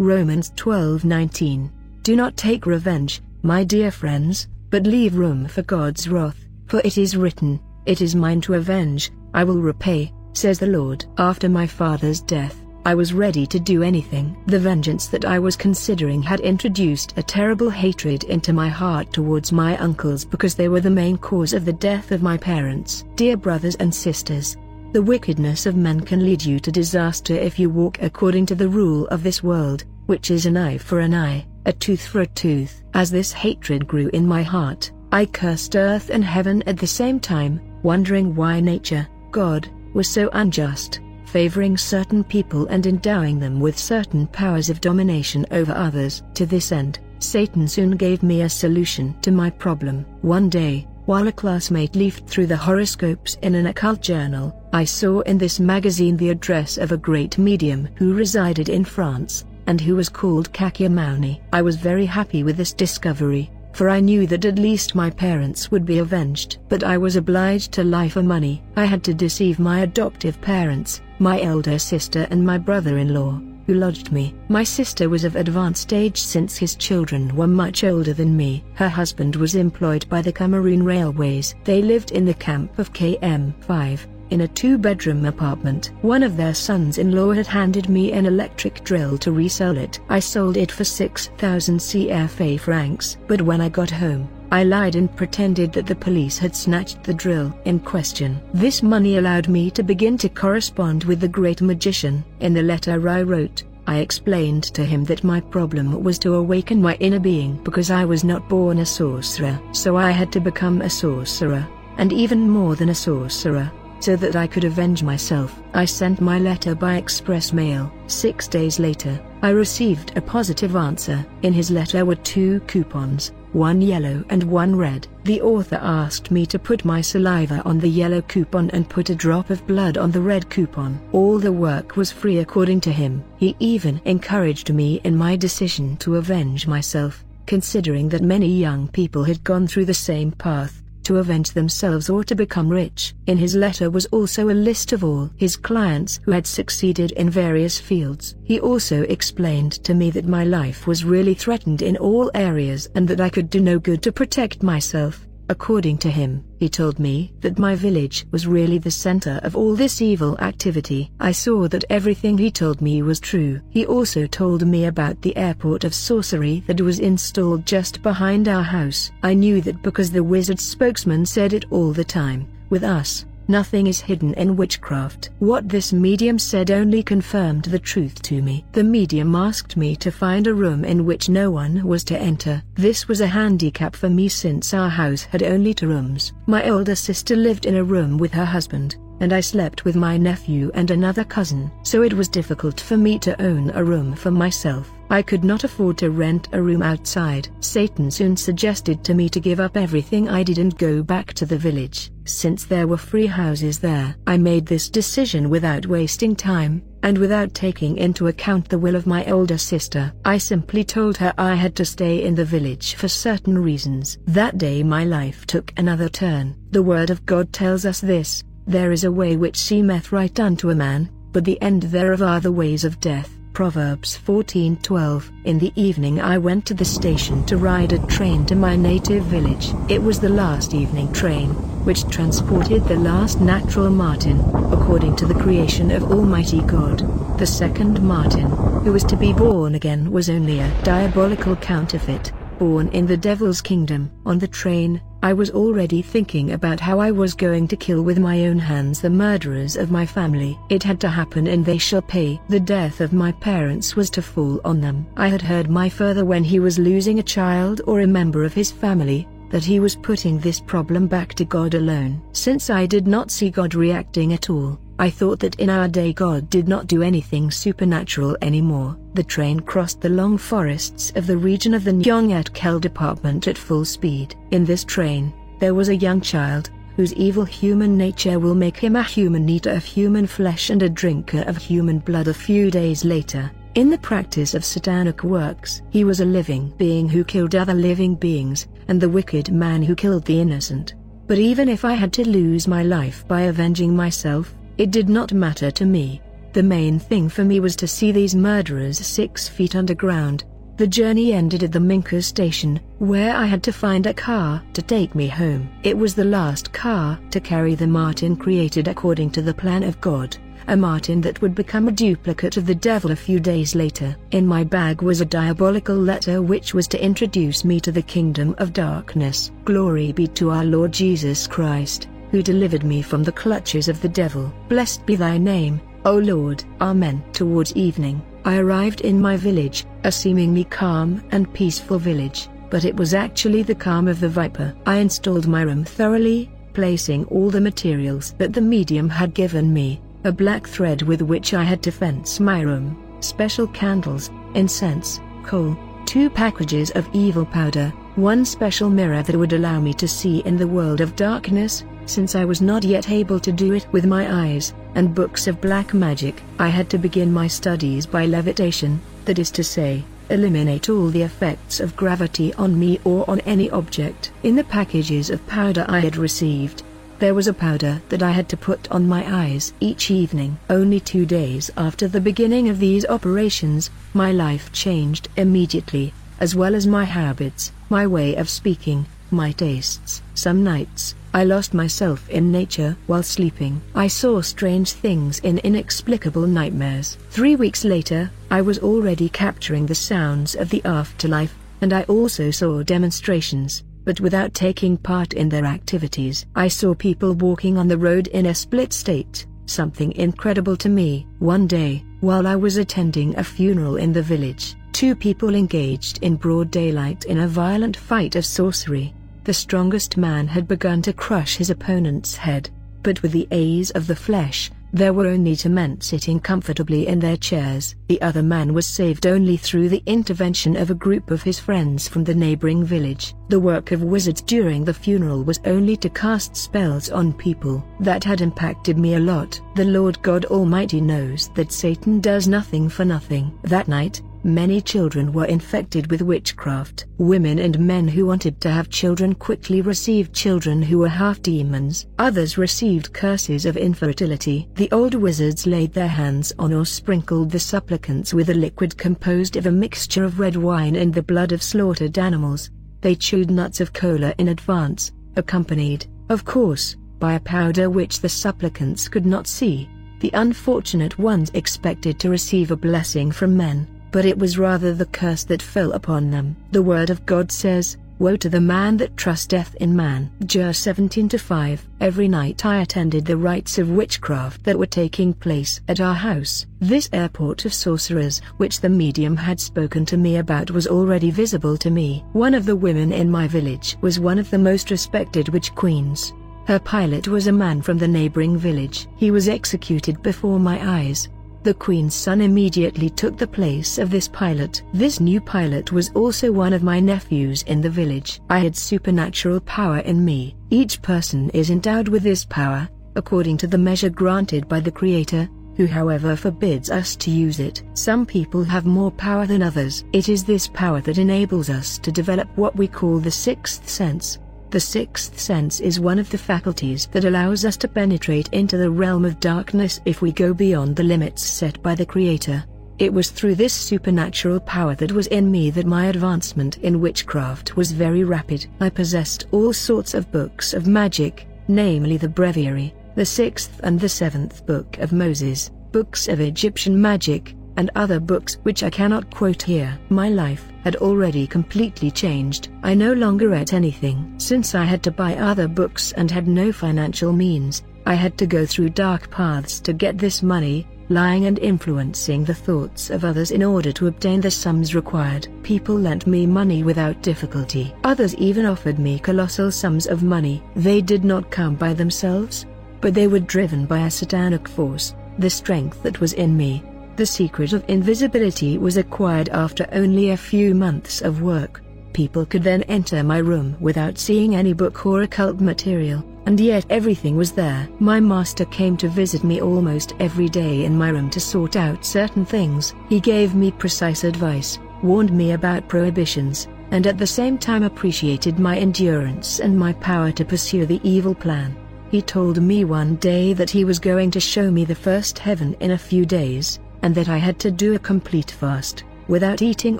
Romans 12:19. Do not take revenge, my dear friends, but leave room for God's wrath, for it is written, It is mine to avenge, I will repay, says the Lord. After my father's death, I was ready to do anything. The vengeance that I was considering had introduced a terrible hatred into my heart towards my uncles because they were the main cause of the death of my parents. Dear brothers and sisters, the wickedness of men can lead you to disaster if you walk according to the rule of this world, which is an eye for an eye, a tooth for a tooth. As this hatred grew in my heart, I cursed earth and heaven at the same time, wondering why nature, God, was so unjust favoring certain people and endowing them with certain powers of domination over others. To this end, Satan soon gave me a solution to my problem. One day, while a classmate leafed through the horoscopes in an occult journal, I saw in this magazine the address of a great medium who resided in France, and who was called Kakya Mauni? I was very happy with this discovery, for I knew that at least my parents would be avenged. But I was obliged to lie for money. I had to deceive my adoptive parents, my elder sister and my brother-in-law, who lodged me. My sister was of advanced age since his children were much older than me. Her husband was employed by the Cameroon Railways. They lived in the camp of KM5, in a two-bedroom apartment. One of their sons-in-law had handed me an electric drill to resell it. I sold it for 6,000 CFA francs. But when I got home, I lied and pretended that the police had snatched the drill in question. This money allowed me to begin to correspond with the great magician. In the letter I wrote, I explained to him that my problem was to awaken my inner being because I was not born a sorcerer. So I had to become a sorcerer, and even more than a sorcerer so that I could avenge myself. I sent my letter by express mail. Six days later, I received a positive answer. In his letter were two coupons, one yellow and one red. The author asked me to put my saliva on the yellow coupon and put a drop of blood on the red coupon. All the work was free according to him. He even encouraged me in my decision to avenge myself, considering that many young people had gone through the same path to avenge themselves or to become rich. In his letter was also a list of all his clients who had succeeded in various fields. He also explained to me that my life was really threatened in all areas and that I could do no good to protect myself. According to him, he told me that my village was really the center of all this evil activity. I saw that everything he told me was true. He also told me about the airport of sorcery that was installed just behind our house. I knew that because the wizard spokesman said it all the time, with us. Nothing is hidden in witchcraft. What this medium said only confirmed the truth to me. The medium asked me to find a room in which no one was to enter. This was a handicap for me since our house had only two rooms. My older sister lived in a room with her husband, and I slept with my nephew and another cousin. So it was difficult for me to own a room for myself. I could not afford to rent a room outside. Satan soon suggested to me to give up everything I did and go back to the village, since there were free houses there. I made this decision without wasting time, and without taking into account the will of my older sister. I simply told her I had to stay in the village for certain reasons. That day my life took another turn. The word of God tells us this, there is a way which seemeth right unto a man, but the end thereof are the ways of death. Proverbs 14:12 In the evening I went to the station to ride a train to my native village. It was the last evening train, which transported the last natural Martin, according to the creation of Almighty God. The second Martin, who was to be born again was only a diabolical counterfeit, born in the devil's kingdom. On the train, I was already thinking about how I was going to kill with my own hands the murderers of my family. It had to happen and they shall pay. The death of my parents was to fall on them. I had heard my father when he was losing a child or a member of his family, that he was putting this problem back to God alone. Since I did not see God reacting at all, I thought that in our day God did not do anything supernatural anymore. The train crossed the long forests of the region of the Nyong-et-Kéllé department at full speed. In this train, there was a young child, whose evil human nature will make him a human eater of human flesh and a drinker of human blood a few days later. In the practice of satanic works, he was a living being who killed other living beings, and the wicked man who killed the innocent. But even if I had to lose my life by avenging myself, it did not matter to me, The main thing for me was to see these murderers six feet underground. The journey ended at the Minka station, where I had to find a car to take me home. It was the last car to carry the Martin created according to the plan of God a Martin that would become a duplicate of the devil a few days later. In my bag was a diabolical letter which was to introduce me to the kingdom of darkness. Glory be to our Lord Jesus Christ, who delivered me from the clutches of the devil. Blessed be thy name, O Lord. Amen. Towards evening, I arrived in my village, a seemingly calm and peaceful village, but it was actually the calm of the viper. I installed my room thoroughly, placing all the materials that the medium had given me, a black thread with which I had to fence my room, special candles, incense, coal, two packages of evil powder, one special mirror that would allow me to see in the world of darkness, since I was not yet able to do it with my eyes, and books of black magic. I had to begin my studies by levitation, that is to say, eliminate all the effects of gravity on me or on any object. In the packages of powder I had received, there was a powder that I had to put on my eyes each evening. Only two days after the beginning of these operations, my life changed immediately, as well as my habits, my way of speaking, my tastes. Some nights, I lost myself in nature while sleeping. I saw strange things in inexplicable nightmares. Three weeks later, I was already capturing the sounds of the afterlife, and I also saw demonstrations but without taking part in their activities. I saw people walking on the road in a split state, something incredible to me. One day, while I was attending a funeral in the village, two people engaged in broad daylight in a violent fight of sorcery. The strongest man had begun to crush his opponent's head, but with the ease of the flesh, there were only two men sitting comfortably in their chairs. The other man was saved only through the intervention of a group of his friends from the neighboring village. The work of wizards during the funeral was only to cast spells on people. That had impacted me a lot. The Lord God Almighty knows that Satan does nothing for nothing. That night, Many children were infected with witchcraft. Women and men who wanted to have children quickly received children who were half demons. Others received curses of infertility. The old wizards laid their hands on or sprinkled the supplicants with a liquid composed of a mixture of red wine and the blood of slaughtered animals. They chewed nuts of cola in advance, accompanied, of course, by a powder which the supplicants could not see. The unfortunate ones expected to receive a blessing from men but it was rather the curse that fell upon them. The word of God says, Woe to the man that trusteth in man. Jer 17 5. Every night I attended the rites of witchcraft that were taking place at our house. This airport of sorcerers, which the medium had spoken to me about, was already visible to me. One of the women in my village was one of the most respected witch queens. Her pilot was a man from the neighboring village. He was executed before my eyes. The Queen's son immediately took the place of this pilot. This new pilot was also one of my nephews in the village. I had supernatural power in me. Each person is endowed with this power, according to the measure granted by the Creator, who however forbids us to use it. Some people have more power than others. It is this power that enables us to develop what we call the sixth sense, the sixth sense is one of the faculties that allows us to penetrate into the realm of darkness if we go beyond the limits set by the Creator. It was through this supernatural power that was in me that my advancement in witchcraft was very rapid. I possessed all sorts of books of magic, namely the Breviary, the sixth and the seventh book of Moses, books of Egyptian magic, and other books which I cannot quote here. My life had already completely changed. I no longer read anything. Since I had to buy other books and had no financial means, I had to go through dark paths to get this money, lying and influencing the thoughts of others in order to obtain the sums required. People lent me money without difficulty. Others even offered me colossal sums of money. They did not come by themselves, but they were driven by a satanic force, the strength that was in me, the secret of invisibility was acquired after only a few months of work. People could then enter my room without seeing any book or occult material, and yet everything was there. My master came to visit me almost every day in my room to sort out certain things. He gave me precise advice, warned me about prohibitions, and at the same time appreciated my endurance and my power to pursue the evil plan. He told me one day that he was going to show me the first heaven in a few days, and that I had to do a complete fast, without eating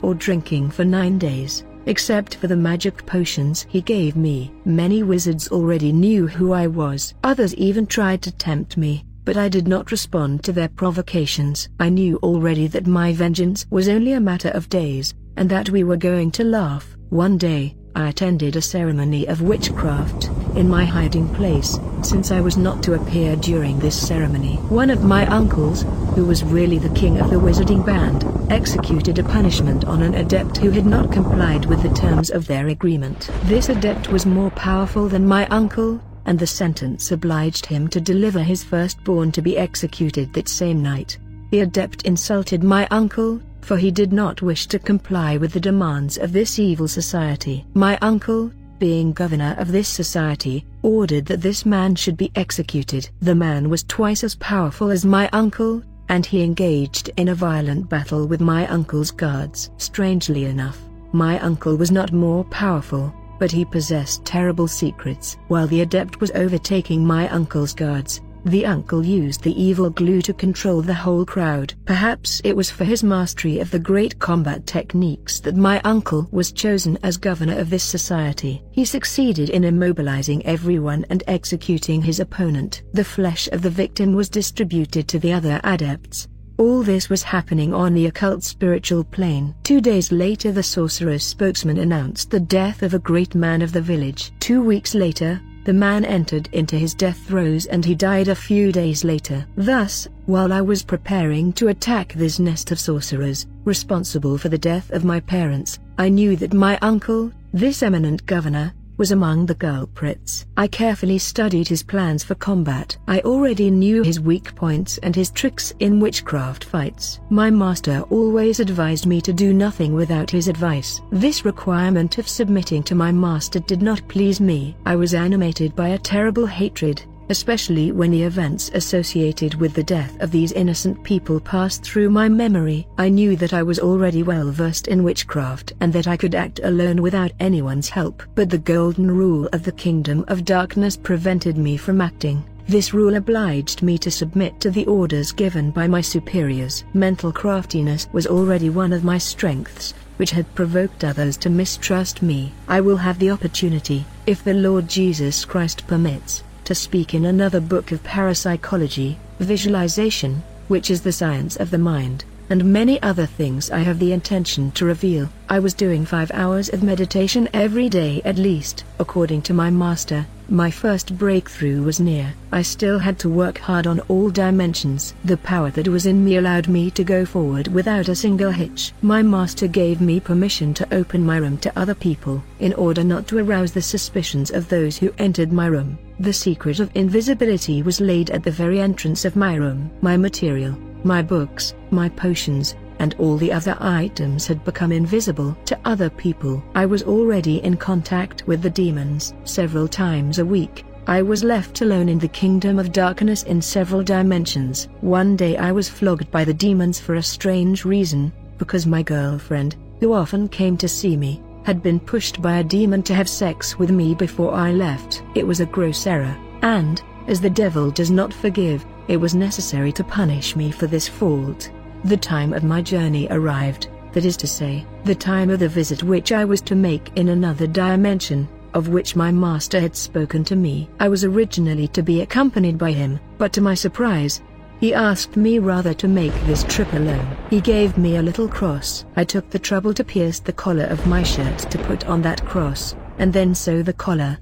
or drinking for nine days, except for the magic potions he gave me. Many wizards already knew who I was. Others even tried to tempt me, but I did not respond to their provocations. I knew already that my vengeance was only a matter of days, and that we were going to laugh. One day, I attended a ceremony of witchcraft, in my hiding place, since I was not to appear during this ceremony. One of my uncles, who was really the king of the wizarding band, executed a punishment on an adept who had not complied with the terms of their agreement. This adept was more powerful than my uncle, and the sentence obliged him to deliver his firstborn to be executed that same night. The adept insulted my uncle, for he did not wish to comply with the demands of this evil society. My uncle, being governor of this society, ordered that this man should be executed. The man was twice as powerful as my uncle, and he engaged in a violent battle with my uncle's guards. Strangely enough, my uncle was not more powerful, but he possessed terrible secrets. While the adept was overtaking my uncle's guards, the uncle used the evil glue to control the whole crowd. Perhaps it was for his mastery of the great combat techniques that my uncle was chosen as governor of this society. He succeeded in immobilizing everyone and executing his opponent. The flesh of the victim was distributed to the other adepts, all this was happening on the occult spiritual plane. Two days later the sorcerer's spokesman announced the death of a great man of the village. Two weeks later, the man entered into his death throes and he died a few days later. Thus, while I was preparing to attack this nest of sorcerers, responsible for the death of my parents, I knew that my uncle, this eminent governor, was among the culprits. I carefully studied his plans for combat. I already knew his weak points and his tricks in witchcraft fights. My master always advised me to do nothing without his advice. This requirement of submitting to my master did not please me. I was animated by a terrible hatred, especially when the events associated with the death of these innocent people passed through my memory. I knew that I was already well versed in witchcraft and that I could act alone without anyone's help. But the golden rule of the kingdom of darkness prevented me from acting. This rule obliged me to submit to the orders given by my superiors. Mental craftiness was already one of my strengths, which had provoked others to mistrust me. I will have the opportunity, if the Lord Jesus Christ permits, to speak in another book of parapsychology, visualization, which is the science of the mind, and many other things I have the intention to reveal. I was doing five hours of meditation every day at least. According to my master, my first breakthrough was near. I still had to work hard on all dimensions. The power that was in me allowed me to go forward without a single hitch. My master gave me permission to open my room to other people, in order not to arouse the suspicions of those who entered my room. The secret of invisibility was laid at the very entrance of my room. My material, my books, my potions, and all the other items had become invisible to other people. I was already in contact with the demons. Several times a week, I was left alone in the kingdom of darkness in several dimensions. One day I was flogged by the demons for a strange reason, because my girlfriend, who often came to see me, had been pushed by a demon to have sex with me before I left. It was a gross error, and, as the devil does not forgive, it was necessary to punish me for this fault. The time of my journey arrived, that is to say, the time of the visit which I was to make in another dimension, of which my master had spoken to me. I was originally to be accompanied by him, but to my surprise, he asked me rather to make this trip alone. He gave me a little cross. I took the trouble to pierce the collar of my shirt to put on that cross, and then sew the collar,